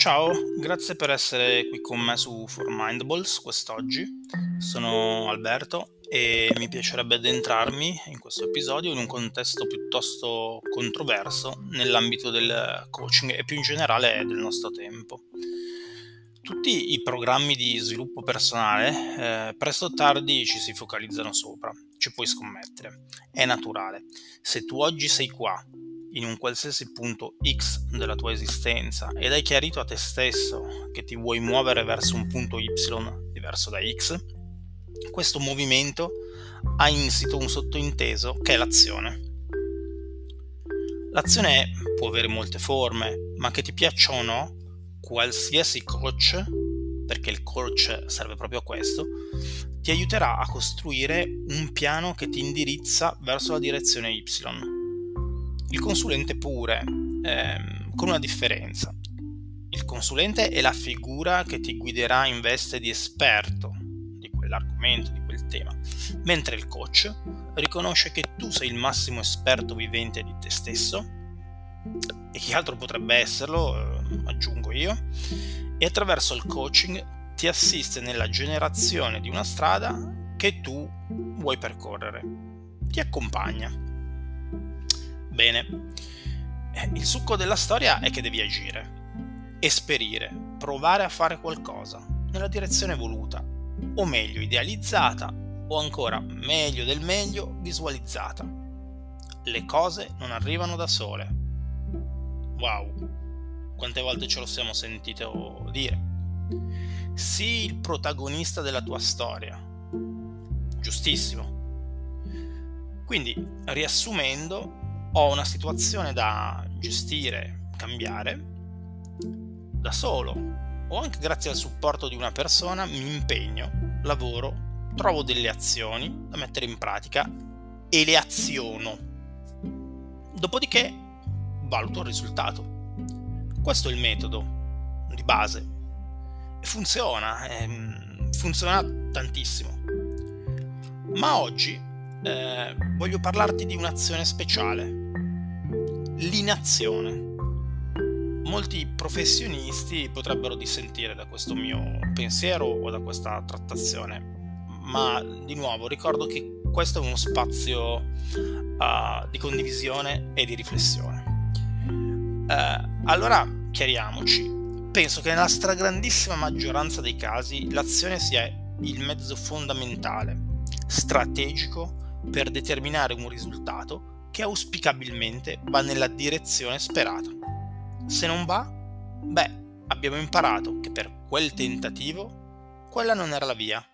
Ciao, grazie per essere qui con me su For Mindballs quest'oggi. Sono Alberto e mi piacerebbe addentrarmi in questo episodio in un contesto piuttosto controverso nell'ambito del coaching e più in generale del nostro tempo. Tutti i programmi di sviluppo personale eh, presto o tardi ci si focalizzano sopra, ci puoi scommettere, è naturale. Se tu oggi sei qua in un qualsiasi punto X della tua esistenza ed hai chiarito a te stesso che ti vuoi muovere verso un punto Y diverso da X, questo movimento ha insito un sottointeso che è l'azione. L'azione può avere molte forme, ma che ti piaccia o no, qualsiasi coach, perché il coach serve proprio a questo, ti aiuterà a costruire un piano che ti indirizza verso la direzione Y il consulente pure, ehm, con una differenza. Il consulente è la figura che ti guiderà in veste di esperto di quell'argomento, di quel tema, mentre il coach riconosce che tu sei il massimo esperto vivente di te stesso, e chi altro potrebbe esserlo, eh, aggiungo io, e attraverso il coaching ti assiste nella generazione di una strada che tu vuoi percorrere, ti accompagna. Bene, eh, il succo della storia è che devi agire, esperire, provare a fare qualcosa nella direzione voluta, o meglio idealizzata, o ancora meglio del meglio visualizzata. Le cose non arrivano da sole. Wow, quante volte ce lo siamo sentito dire. Sii il protagonista della tua storia. Giustissimo. Quindi, riassumendo, ho una situazione da gestire, cambiare, da solo o anche grazie al supporto di una persona mi impegno, lavoro, trovo delle azioni da mettere in pratica e le aziono. Dopodiché valuto il risultato. Questo è il metodo di base funziona, ehm, funziona tantissimo. Ma oggi eh, voglio parlarti di un'azione speciale l'inazione. Molti professionisti potrebbero dissentire da questo mio pensiero o da questa trattazione, ma di nuovo ricordo che questo è uno spazio uh, di condivisione e di riflessione. Uh, allora chiariamoci, penso che nella stragrandissima maggioranza dei casi l'azione sia il mezzo fondamentale, strategico per determinare un risultato che auspicabilmente va nella direzione sperata. Se non va, beh, abbiamo imparato che per quel tentativo quella non era la via,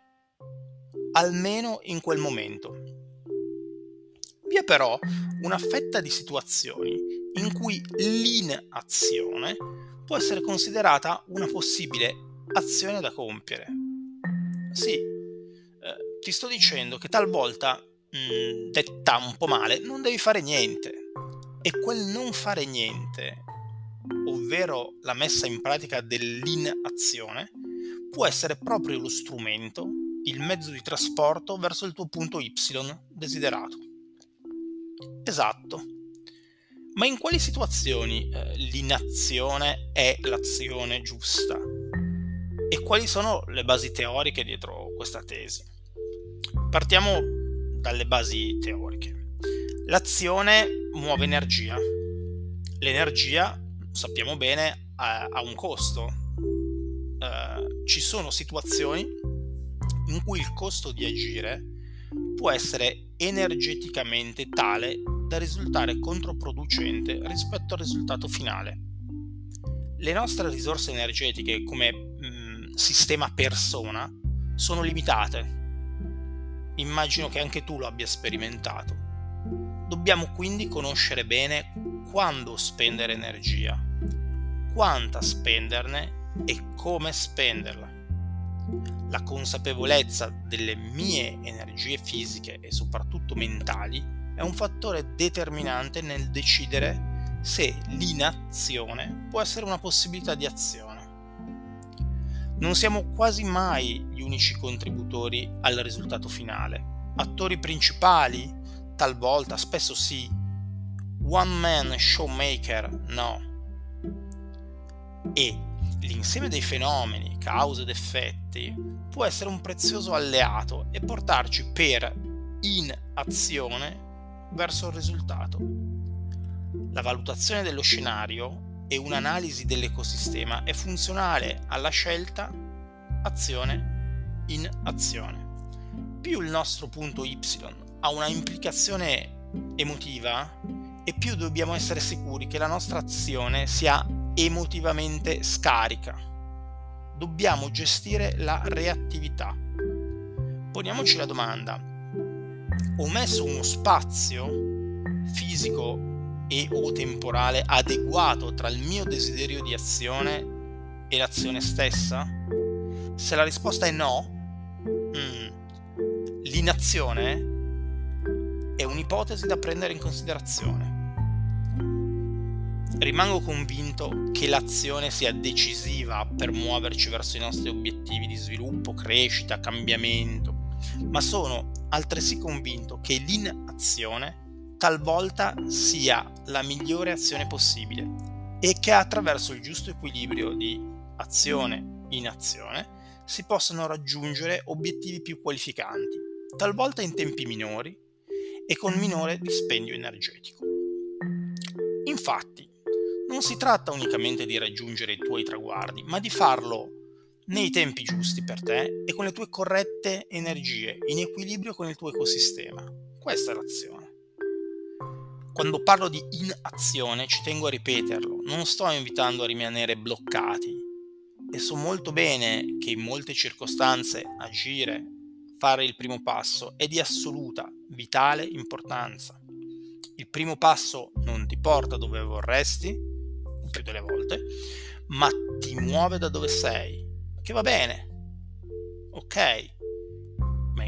almeno in quel momento. Vi è però una fetta di situazioni in cui l'inazione può essere considerata una possibile azione da compiere. Sì, eh, ti sto dicendo che talvolta mh, detta un po' male, non devi fare niente. E quel non fare niente, ovvero la messa in pratica dell'inazione, può essere proprio lo strumento, il mezzo di trasporto verso il tuo punto Y desiderato. Esatto. Ma in quali situazioni eh, l'inazione è l'azione giusta? E quali sono le basi teoriche dietro questa tesi? Partiamo dalle basi teoriche. L'azione muove energia. L'energia, sappiamo bene, ha, ha un costo. Uh, ci sono situazioni in cui il costo di agire può essere energeticamente tale da risultare controproducente rispetto al risultato finale. Le nostre risorse energetiche come mh, mm, sistema persona sono limitate immagino che anche tu lo abbia sperimentato. Dobbiamo quindi conoscere bene quando spendere energia, quanta spenderne e come spenderla. La consapevolezza delle mie energie fisiche e soprattutto mentali è un fattore determinante nel decidere se l'inazione può essere una possibilità di azione non siamo quasi mai gli unici contributori al risultato finale. Attori principali? Talvolta, spesso sì. One man showmaker? No. E l'insieme dei fenomeni, cause ed effetti, può essere un prezioso alleato e portarci per inazione verso il risultato. La valutazione dello scenario e un'analisi dell'ecosistema è funzionale alla scelta azione in azione. Più il nostro punto Y ha una implicazione emotiva e più dobbiamo essere sicuri che la nostra azione sia emotivamente scarica. Dobbiamo gestire la reattività. Poniamoci la domanda, ho messo uno spazio fisico e o temporale adeguato tra il mio desiderio di azione e l'azione stessa? Se la risposta è no, mm, l'inazione è un'ipotesi da prendere in considerazione. Rimango convinto che l'azione sia decisiva per muoverci verso i nostri obiettivi di sviluppo, crescita, cambiamento, ma sono altresì convinto che l'inazione talvolta sia la migliore azione possibile e che attraverso il giusto equilibrio di azione in azione si possono raggiungere obiettivi più qualificanti, talvolta in tempi minori e con minore dispendio energetico. Infatti, non si tratta unicamente di raggiungere i tuoi traguardi, ma di farlo nei tempi giusti per te e con le tue corrette energie, in equilibrio con il tuo ecosistema. Questa è l'azione. Quando parlo di inazione ci tengo a ripeterlo, non sto invitando a rimanere bloccati e so molto bene che in molte circostanze agire, fare il primo passo è di assoluta, vitale importanza. Il primo passo non ti porta dove vorresti, più delle volte, ma ti muove da dove sei, che va bene. Ok,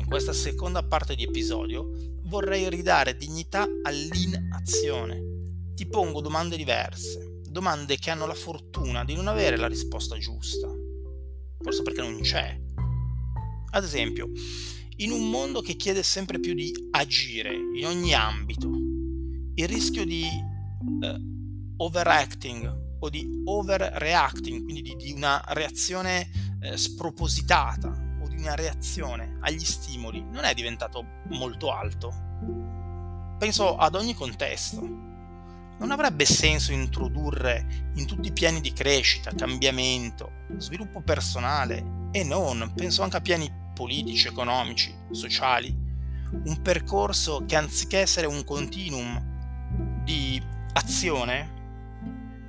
questa seconda parte di episodio vorrei ridare dignità all'inazione. Ti pongo domande diverse, domande che hanno la fortuna di non avere la risposta giusta, forse perché non c'è. Ad esempio, in un mondo che chiede sempre più di agire in ogni ambito, il rischio di eh, overacting o di overreacting, quindi di, di una reazione eh, spropositata una reazione agli stimoli, non è diventato molto alto. Penso ad ogni contesto. Non avrebbe senso introdurre in tutti i piani di crescita, cambiamento, sviluppo personale e non, penso anche a piani politici, economici, sociali, un percorso che anziché essere un continuum di azione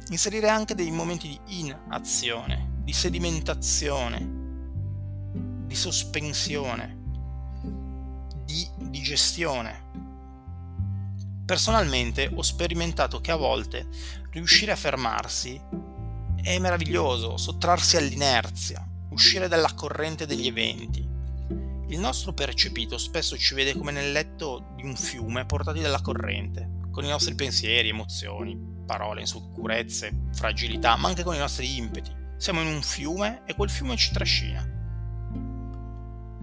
inserire anche dei momenti di inazione, di sedimentazione, di sospensione, di digestione. Personalmente ho sperimentato che a volte riuscire a fermarsi è meraviglioso, sottrarsi all'inerzia, uscire dalla corrente degli eventi. Il nostro percepito spesso ci vede come nel letto di un fiume portati dalla corrente, con i nostri pensieri, emozioni, parole, insicurezze, fragilità, ma anche con i nostri impeti. Siamo in un fiume e quel fiume ci trascina.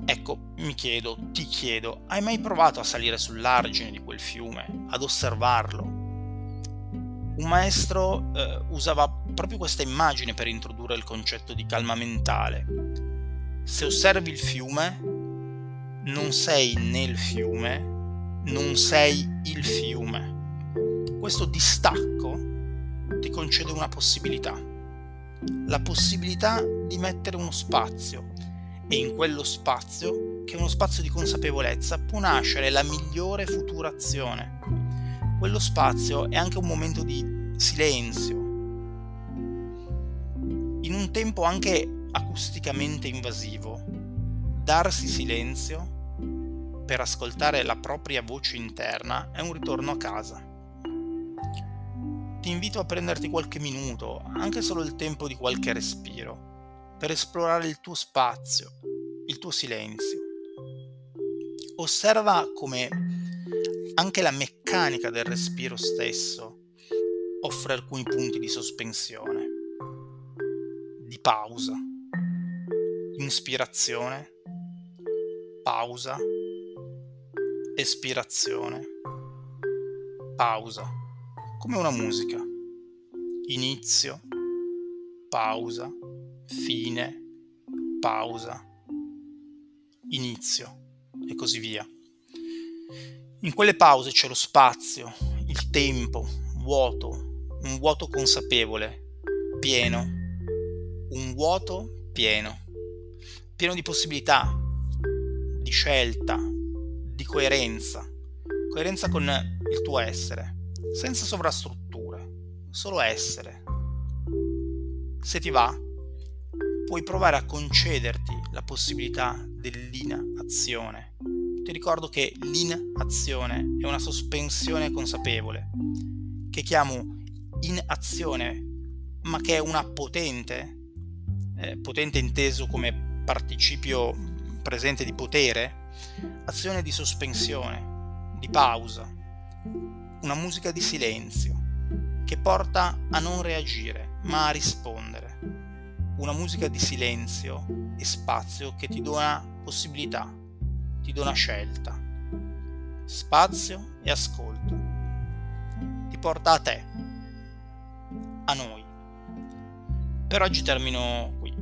Ecco, mi chiedo, ti chiedo, hai mai provato a salire sull'argine di quel fiume, ad osservarlo? Un maestro eh, usava proprio questa immagine per introdurre il concetto di calma mentale. Se osservi il fiume, non sei nel fiume, non sei il fiume questo distacco ti concede una possibilità, la possibilità di mettere uno spazio e in quello spazio, che è uno spazio di consapevolezza, può nascere la migliore futura azione. Quello spazio è anche un momento di silenzio, in un tempo anche acusticamente invasivo. Darsi silenzio per ascoltare la propria voce interna è un ritorno a casa ti invito a prenderti qualche minuto, anche solo il tempo di qualche respiro, per esplorare il tuo spazio, il tuo silenzio. Osserva come anche la meccanica del respiro stesso offre alcuni punti di sospensione, di pausa, inspirazione, pausa, espirazione, pausa come una musica. Inizio, pausa, fine, pausa, inizio e così via. In quelle pause c'è lo spazio, il tempo, vuoto, un vuoto consapevole, pieno, un vuoto pieno, pieno di possibilità, di scelta, di coerenza, coerenza con il tuo essere, senza sovrastrutture, solo essere. Se ti va, puoi provare a concederti la possibilità dell'inazione. Ti ricordo che l'inazione è una sospensione consapevole, che chiamo in azione, ma che è una potente, eh, potente inteso come participio presente di potere, azione di sospensione, di pausa, una musica di silenzio che porta a non reagire, ma a rispondere. Una musica di silenzio e spazio che ti dona possibilità, ti dona scelta, spazio e ascolto. Ti porta a te, a noi. Per oggi termino qui.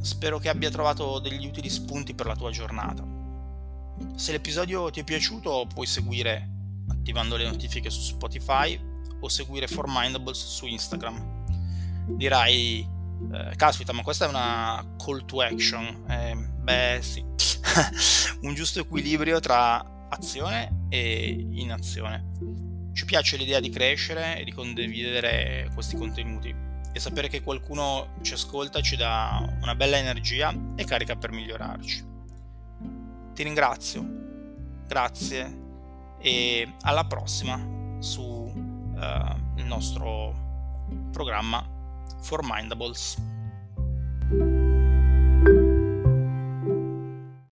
Spero che abbia trovato degli utili spunti per la tua giornata. Se l'episodio ti è piaciuto puoi seguire attivando le notifiche su Spotify o seguire For Mindables su Instagram. Dirai, eh, caspita, ma questa è una call to action. Eh, beh, sì, un giusto equilibrio tra azione e inazione. Ci piace l'idea di crescere e di condividere questi contenuti e sapere che qualcuno ci ascolta ci dà una bella energia e carica per migliorarci. Ti ringrazio, grazie e alla prossima sul uh, nostro programma for Mindables.